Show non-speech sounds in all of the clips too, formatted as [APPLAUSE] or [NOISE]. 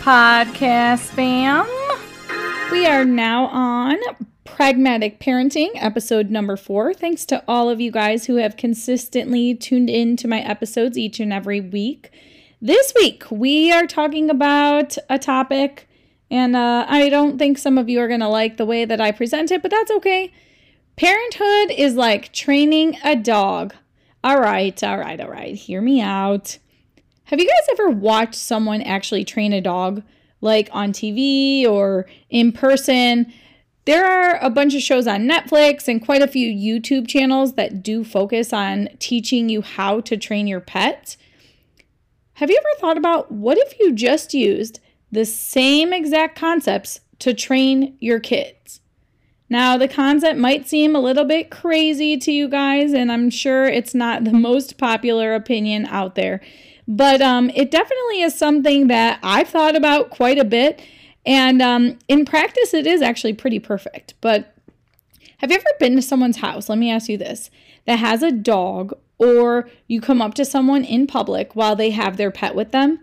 podcast fam? We are now on Pragmatic Parenting, episode number four. Thanks to all of you guys who have consistently tuned in to my episodes each and every week. This week, we are talking about a topic, and uh, I don't think some of you are going to like the way that I present it, but that's okay. Parenthood is like training a dog. All right, all right, all right. Hear me out. Have you guys ever watched someone actually train a dog, like on TV or in person? There are a bunch of shows on Netflix and quite a few YouTube channels that do focus on teaching you how to train your pet. Have you ever thought about what if you just used the same exact concepts to train your kids? Now, the concept might seem a little bit crazy to you guys, and I'm sure it's not the [LAUGHS] most popular opinion out there. But um, it definitely is something that I've thought about quite a bit. And um, in practice, it is actually pretty perfect. But have you ever been to someone's house? Let me ask you this that has a dog, or you come up to someone in public while they have their pet with them?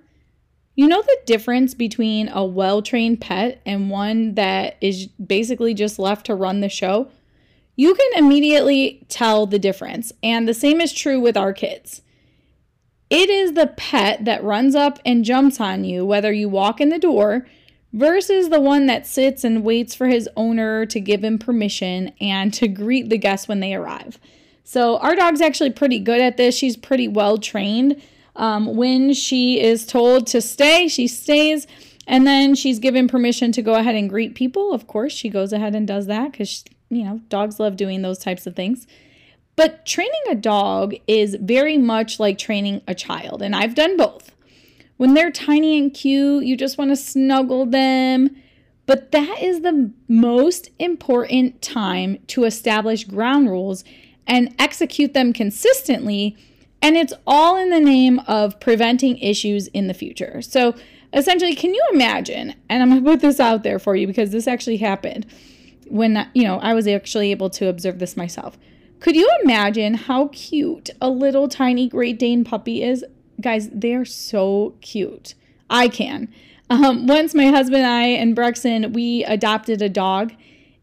You know the difference between a well trained pet and one that is basically just left to run the show? You can immediately tell the difference. And the same is true with our kids. It is the pet that runs up and jumps on you, whether you walk in the door, versus the one that sits and waits for his owner to give him permission and to greet the guests when they arrive. So, our dog's actually pretty good at this. She's pretty well trained. Um, when she is told to stay, she stays. And then she's given permission to go ahead and greet people. Of course, she goes ahead and does that because, you know, dogs love doing those types of things. But training a dog is very much like training a child, and I've done both. When they're tiny and cute, you just want to snuggle them. But that is the most important time to establish ground rules and execute them consistently. And it's all in the name of preventing issues in the future. So, essentially, can you imagine? And I'm going to put this out there for you because this actually happened when, you know, I was actually able to observe this myself. Could you imagine how cute a little tiny Great Dane puppy is? Guys, they are so cute. I can. Um, once my husband and I and Brexton, we adopted a dog,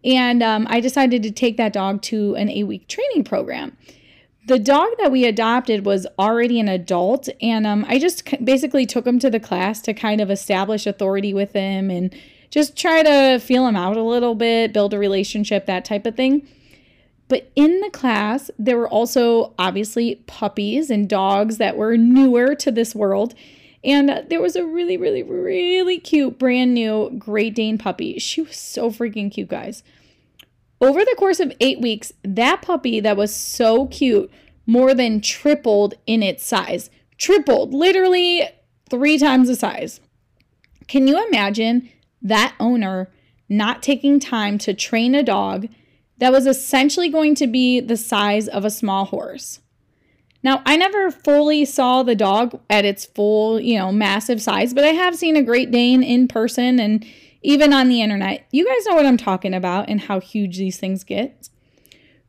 and um, I decided to take that dog to an eight week training program. The dog that we adopted was already an adult, and um, I just basically took him to the class to kind of establish authority with him and just try to feel him out a little bit, build a relationship, that type of thing. But in the class, there were also obviously puppies and dogs that were newer to this world. And there was a really, really, really cute brand new Great Dane puppy. She was so freaking cute, guys. Over the course of eight weeks, that puppy that was so cute more than tripled in its size. Tripled, literally three times the size. Can you imagine that owner not taking time to train a dog that was essentially going to be the size of a small horse. Now, I never fully saw the dog at its full, you know, massive size, but I have seen a Great Dane in person and even on the internet. You guys know what I'm talking about and how huge these things get.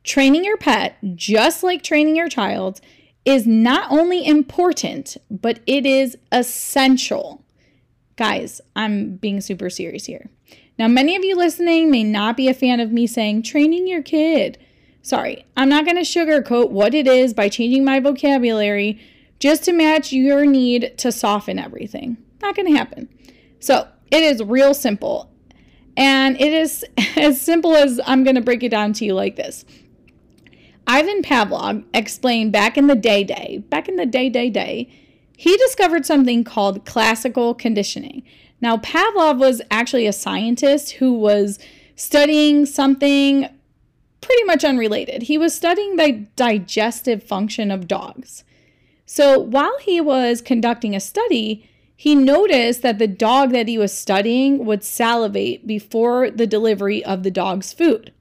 Training your pet, just like training your child, is not only important, but it is essential. Guys, I'm being super serious here. Now, many of you listening may not be a fan of me saying training your kid. Sorry, I'm not going to sugarcoat what it is by changing my vocabulary just to match your need to soften everything. Not going to happen. So, it is real simple. And it is [LAUGHS] as simple as I'm going to break it down to you like this. Ivan Pavlov explained back in the day day, back in the day day day, he discovered something called classical conditioning. Now, Pavlov was actually a scientist who was studying something pretty much unrelated. He was studying the digestive function of dogs. So, while he was conducting a study, he noticed that the dog that he was studying would salivate before the delivery of the dog's food.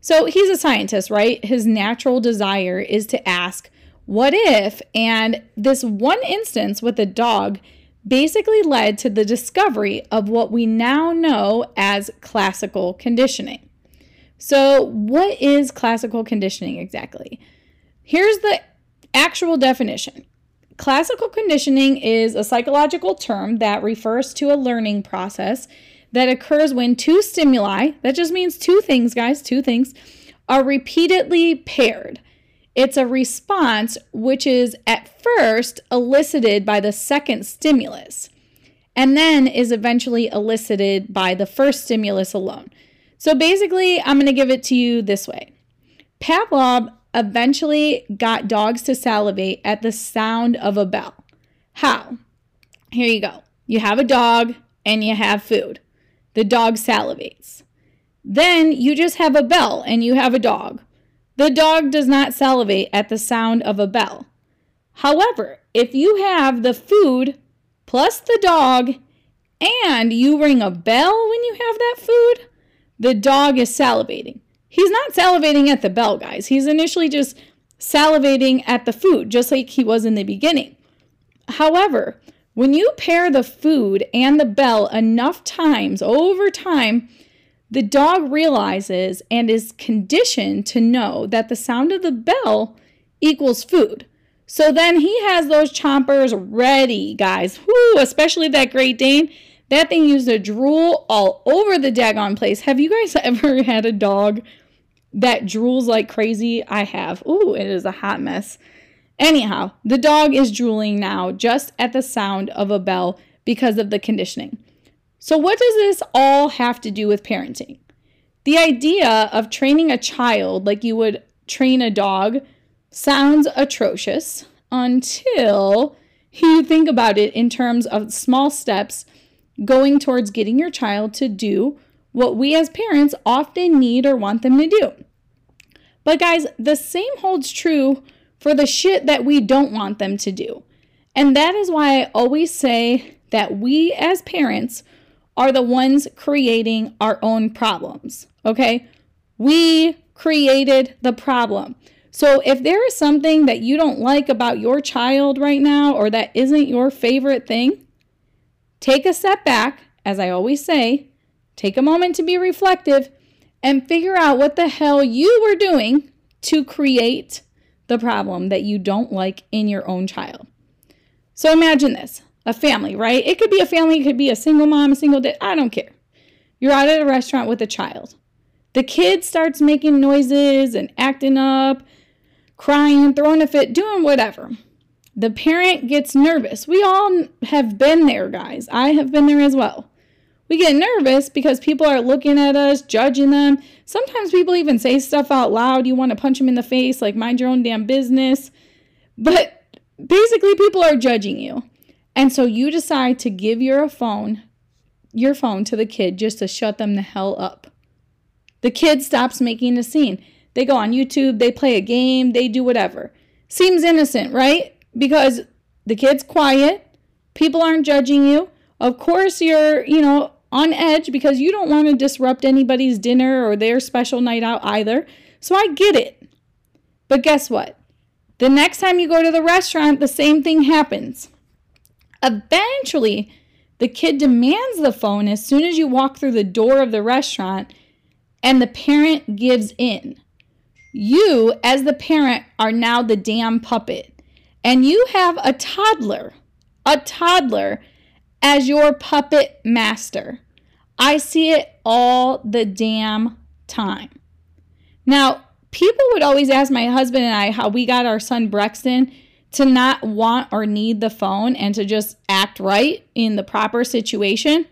So, he's a scientist, right? His natural desire is to ask, What if? And this one instance with the dog basically led to the discovery of what we now know as classical conditioning. So, what is classical conditioning exactly? Here's the actual definition classical conditioning is a psychological term that refers to a learning process that occurs when two stimuli, that just means two things, guys, two things, are repeatedly paired. It's a response which is at first elicited by the second stimulus and then is eventually elicited by the first stimulus alone. So basically, I'm going to give it to you this way Pavlov eventually got dogs to salivate at the sound of a bell. How? Here you go. You have a dog and you have food. The dog salivates. Then you just have a bell and you have a dog. The dog does not salivate at the sound of a bell. However, if you have the food plus the dog and you ring a bell when you have that food, the dog is salivating. He's not salivating at the bell, guys. He's initially just salivating at the food, just like he was in the beginning. However, when you pair the food and the bell enough times over time, the dog realizes and is conditioned to know that the sound of the bell equals food. So then he has those chompers ready, guys. Whoo, especially that Great Dane. That thing used to drool all over the daggone place. Have you guys [LAUGHS] ever had a dog that drools like crazy? I have. Ooh, it is a hot mess. Anyhow, the dog is drooling now just at the sound of a bell because of the conditioning. So, what does this all have to do with parenting? The idea of training a child like you would train a dog sounds atrocious until you think about it in terms of small steps going towards getting your child to do what we as parents often need or want them to do. But, guys, the same holds true for the shit that we don't want them to do. And that is why I always say that we as parents are the ones creating our own problems. Okay? We created the problem. So if there is something that you don't like about your child right now or that isn't your favorite thing, take a step back, as I always say, take a moment to be reflective and figure out what the hell you were doing to create the problem that you don't like in your own child. So imagine this a family, right? It could be a family, it could be a single mom, a single dad, I don't care. You're out at a restaurant with a child. The kid starts making noises and acting up, crying, throwing a fit, doing whatever. The parent gets nervous. We all have been there, guys. I have been there as well. We get nervous because people are looking at us, judging them. Sometimes people even say stuff out loud. You want to punch them in the face, like, mind your own damn business. But basically, people are judging you. And so you decide to give your phone, your phone to the kid just to shut them the hell up. The kid stops making a scene. They go on YouTube, they play a game, they do whatever. Seems innocent, right? Because the kid's quiet, people aren't judging you. Of course, you're, you know, on edge because you don't want to disrupt anybody's dinner or their special night out either. So I get it. But guess what? The next time you go to the restaurant, the same thing happens. Eventually, the kid demands the phone as soon as you walk through the door of the restaurant, and the parent gives in. You, as the parent, are now the damn puppet, and you have a toddler, a toddler, as your puppet master. I see it all the damn time. Now, people would always ask my husband and I how we got our son Brexton to not want or need the phone and to just act right in the proper situation.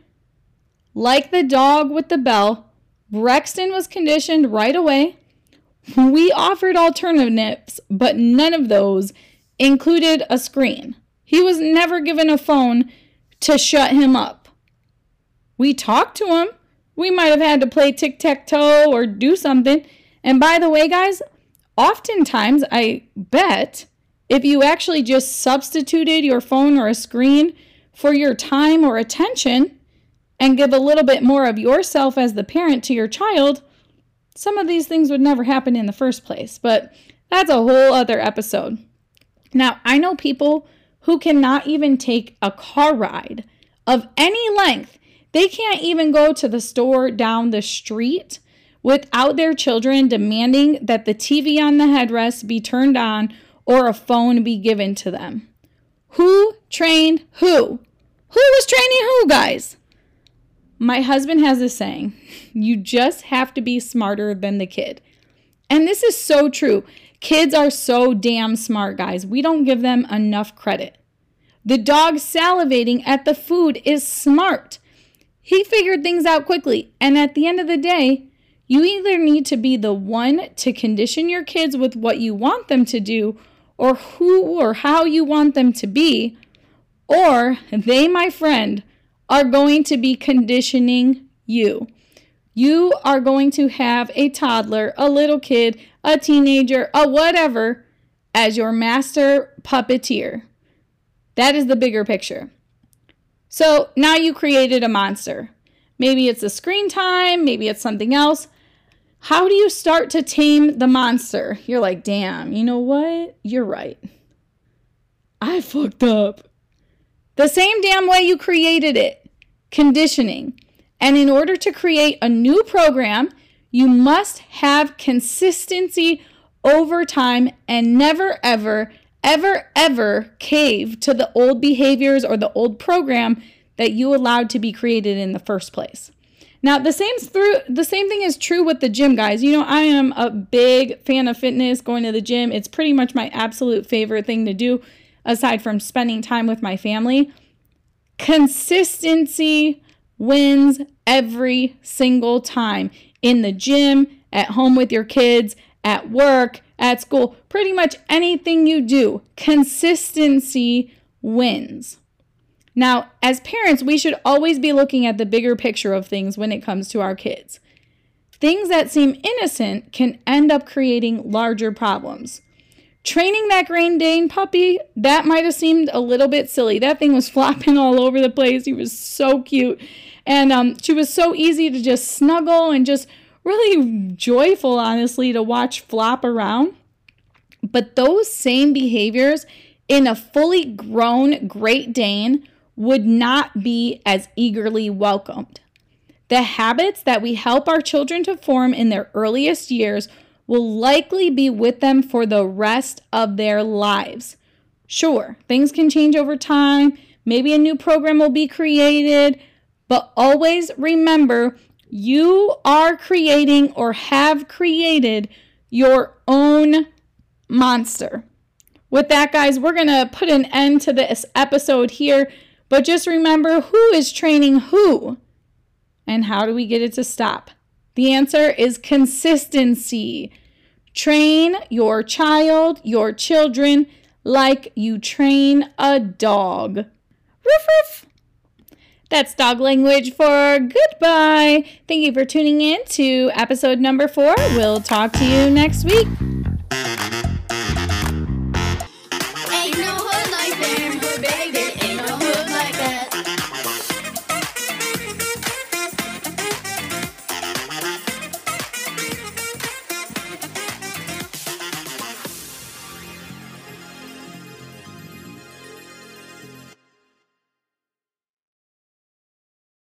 Like the dog with the bell, Brexton was conditioned right away. We offered alternatives, but none of those included a screen. He was never given a phone to shut him up. We talked to him. We might have had to play tic tac toe or do something. And by the way, guys, oftentimes I bet if you actually just substituted your phone or a screen for your time or attention and give a little bit more of yourself as the parent to your child, some of these things would never happen in the first place. But that's a whole other episode. Now, I know people who cannot even take a car ride of any length. They can't even go to the store down the street without their children demanding that the TV on the headrest be turned on or a phone be given to them. Who trained who? Who was training who, guys? My husband has a saying you just have to be smarter than the kid. And this is so true. Kids are so damn smart, guys. We don't give them enough credit. The dog salivating at the food is smart. He figured things out quickly. And at the end of the day, you either need to be the one to condition your kids with what you want them to do, or who or how you want them to be, or they, my friend, are going to be conditioning you. You are going to have a toddler, a little kid, a teenager, a whatever as your master puppeteer. That is the bigger picture. So now you created a monster. Maybe it's a screen time, maybe it's something else. How do you start to tame the monster? You're like, damn, you know what? You're right. I fucked up. The same damn way you created it conditioning. And in order to create a new program, you must have consistency over time and never, ever, ever, ever cave to the old behaviors or the old program that you allowed to be created in the first place. Now, the same through the same thing is true with the gym, guys. You know, I am a big fan of fitness, going to the gym. It's pretty much my absolute favorite thing to do aside from spending time with my family. Consistency wins every single time in the gym, at home with your kids, at work, at school, pretty much anything you do. Consistency wins. Now, as parents, we should always be looking at the bigger picture of things when it comes to our kids. Things that seem innocent can end up creating larger problems. Training that Great Dane puppy, that might have seemed a little bit silly. That thing was [LAUGHS] flopping all over the place. He was so cute. And um, she was so easy to just snuggle and just really joyful, honestly, to watch flop around. But those same behaviors in a fully grown Great Dane would not be as eagerly welcomed. The habits that we help our children to form in their earliest years will likely be with them for the rest of their lives. Sure, things can change over time. Maybe a new program will be created, but always remember you are creating or have created your own monster. With that, guys, we're going to put an end to this episode here. But just remember who is training who? And how do we get it to stop? The answer is consistency. Train your child, your children, like you train a dog. Ruff, ruff. That's dog language for goodbye. Thank you for tuning in to episode number four. We'll talk to you next week.